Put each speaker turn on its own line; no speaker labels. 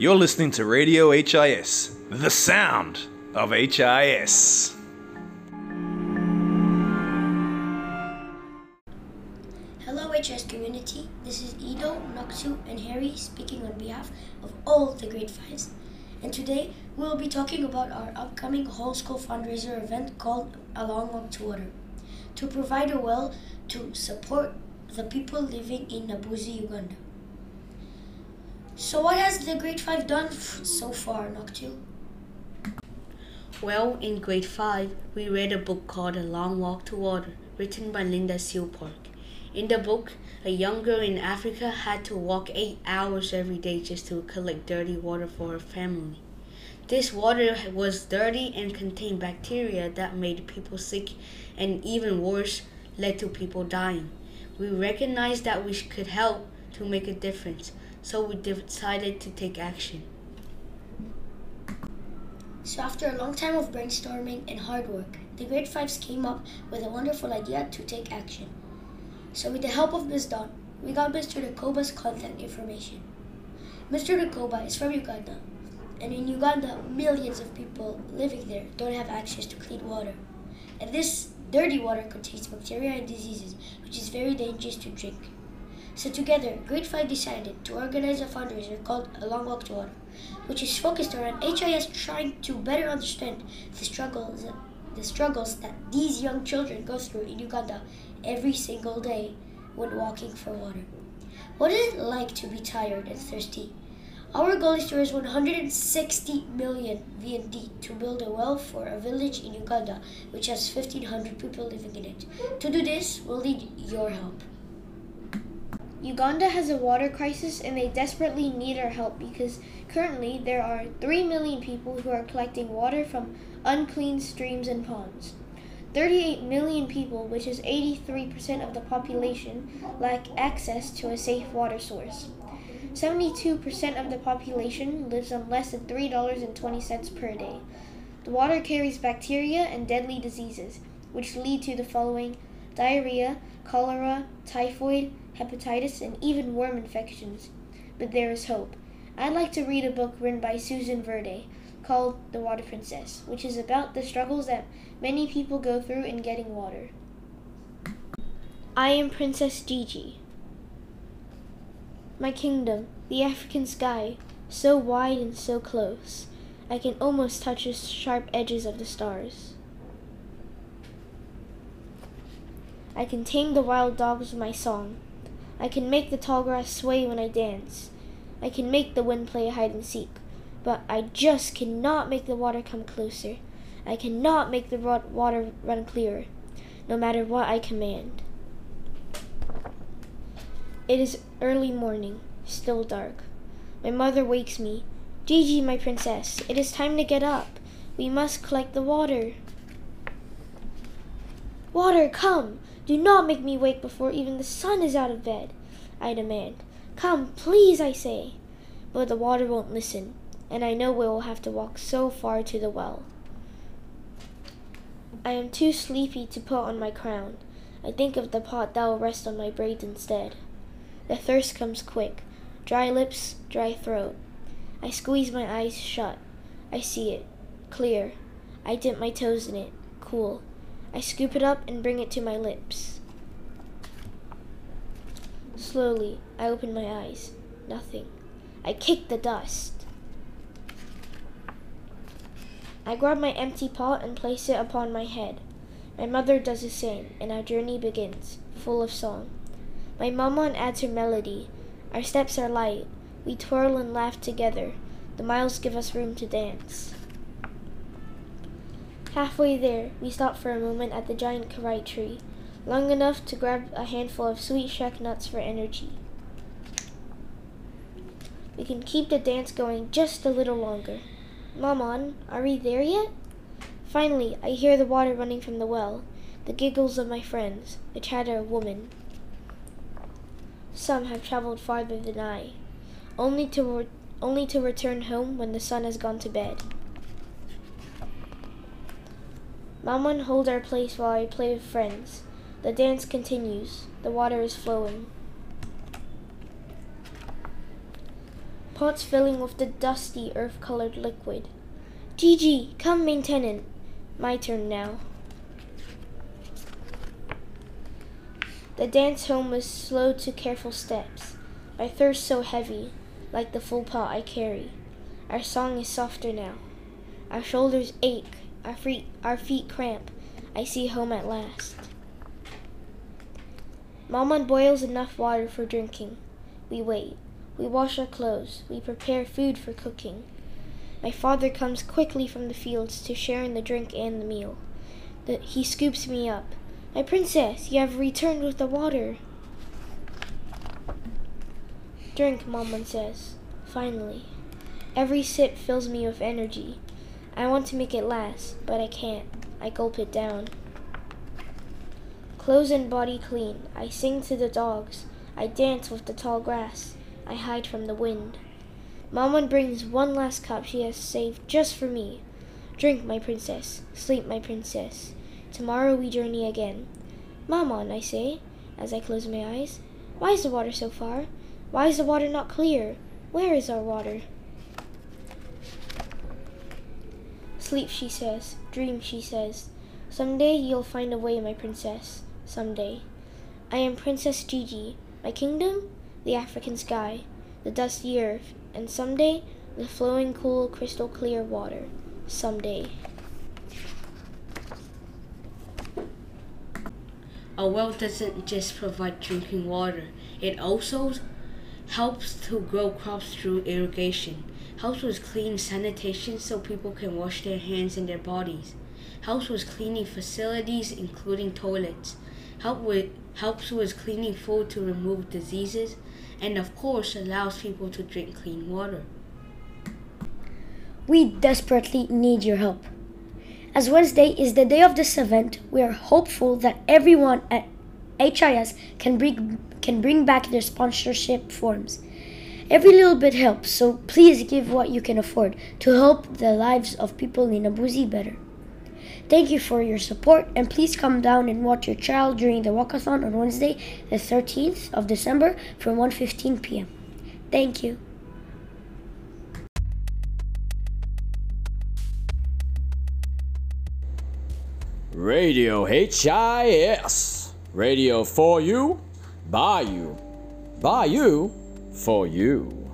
You're listening to Radio HIS, the sound of HIS.
Hello, HIS community. This is Ido, Noksu, and Harry speaking on behalf of all the grade fives. And today we will be talking about our upcoming whole school fundraiser event called A Long Walk to Water to provide a well to support the people living in Nabuzzi, Uganda. So, what has the grade 5 done so far, Noctu?
Well, in grade 5, we read a book called A Long Walk to Water, written by Linda Sue Park. In the book, a young girl in Africa had to walk 8 hours every day just to collect dirty water for her family. This water was dirty and contained bacteria that made people sick and even worse, led to people dying. We recognized that we could help to make a difference, so we decided to take action.
So, after a long time of brainstorming and hard work, the grade 5s came up with a wonderful idea to take action. So, with the help of Ms. Dawn, we got Mr. Dakoba's contact information. Mr. Dakoba is from Uganda, and in Uganda, millions of people living there don't have access to clean water. And this dirty water contains bacteria and diseases, which is very dangerous to drink. So together, Grade 5 decided to organize a fundraiser called A Long Walk to Water, which is focused around HIS trying to better understand the struggles the struggles that these young children go through in Uganda every single day when walking for water. What is it like to be tired and thirsty? Our goal is to raise 160 million VND to build a well for a village in Uganda which has 1500 people living in it. To do this, we'll need your help.
Uganda has a water crisis and they desperately need our help because currently there are 3 million people who are collecting water from unclean streams and ponds. 38 million people, which is 83% of the population, lack access to a safe water source. 72% of the population lives on less than $3.20 per day. The water carries bacteria and deadly diseases, which lead to the following diarrhea, cholera, typhoid, hepatitis, and even worm infections. But there is hope. I'd like to read a book written by Susan Verde called The Water Princess, which is about the struggles that many people go through in getting water. I am Princess Gigi. My kingdom, the African sky, so wide and so close, I can almost touch the sharp edges of the stars. I can tame the wild dogs with my song. I can make the tall grass sway when I dance. I can make the wind play hide and seek. But I just cannot make the water come closer. I cannot make the water run clearer, no matter what I command. It is early morning, still dark. My mother wakes me. Gigi, my princess, it is time to get up. We must collect the water. Water, come! Do not make me wake before even the sun is out of bed, I demand. Come, please, I say. But the water won't listen, and I know we will have to walk so far to the well. I am too sleepy to put on my crown. I think of the pot that will rest on my braids instead. The thirst comes quick. Dry lips, dry throat. I squeeze my eyes shut. I see it. Clear. I dip my toes in it. Cool. I scoop it up and bring it to my lips. Slowly, I open my eyes. Nothing. I kick the dust. I grab my empty pot and place it upon my head. My mother does the same, and our journey begins, full of song. My mama adds her melody. Our steps are light. We twirl and laugh together. The miles give us room to dance. Halfway there, we stop for a moment at the giant karite tree, long enough to grab a handful of sweet shea nuts for energy. We can keep the dance going just a little longer. Maman, are we there yet? Finally, I hear the water running from the well, the giggles of my friends, the chatter of women. Some have traveled farther than I, only to re- only to return home when the sun has gone to bed. Maman holds our place while I play with friends. The dance continues. The water is flowing. pots filling with the dusty earth colored liquid. Gigi, come, main tenant. My turn now. The dance home was slow to careful steps, my thirst so heavy, like the full pot I carry. Our song is softer now. Our shoulders ache, our feet, our feet cramp. I see home at last. Mama boils enough water for drinking. We wait. We wash our clothes. We prepare food for cooking. My father comes quickly from the fields to share in the drink and the meal. The, he scoops me up. My princess, you have returned with the water. Drink, Maman says. Finally. Every sip fills me with energy. I want to make it last, but I can't. I gulp it down. Clothes and body clean. I sing to the dogs. I dance with the tall grass. I hide from the wind. Maman brings one last cup she has saved just for me. Drink, my princess. Sleep, my princess. Tomorrow we journey again. Maman, I say, as I close my eyes. Why is the water so far? Why is the water not clear? Where is our water? Sleep, she says. Dream, she says. Someday you'll find a way, my princess. Someday. I am Princess Gigi. My kingdom? The African sky, the dusty earth, and someday the flowing, cool, crystal clear water. Someday.
A well doesn't just provide drinking water, it also helps to grow crops through irrigation, helps with clean sanitation so people can wash their hands and their bodies, helps with cleaning facilities including toilets, help with, helps with cleaning food to remove diseases, and of course allows people to drink clean water.
We desperately need your help. As Wednesday is the day of this event, we are hopeful that everyone at HIS can bring, can bring back their sponsorship forms. Every little bit helps, so please give what you can afford to help the lives of people in Nabuzzi better. Thank you for your support, and please come down and watch your child during the walkathon on Wednesday, the 13th of December from 1:15 p.m. Thank you.
Radio HIS. Radio for you, by you, by you, for you.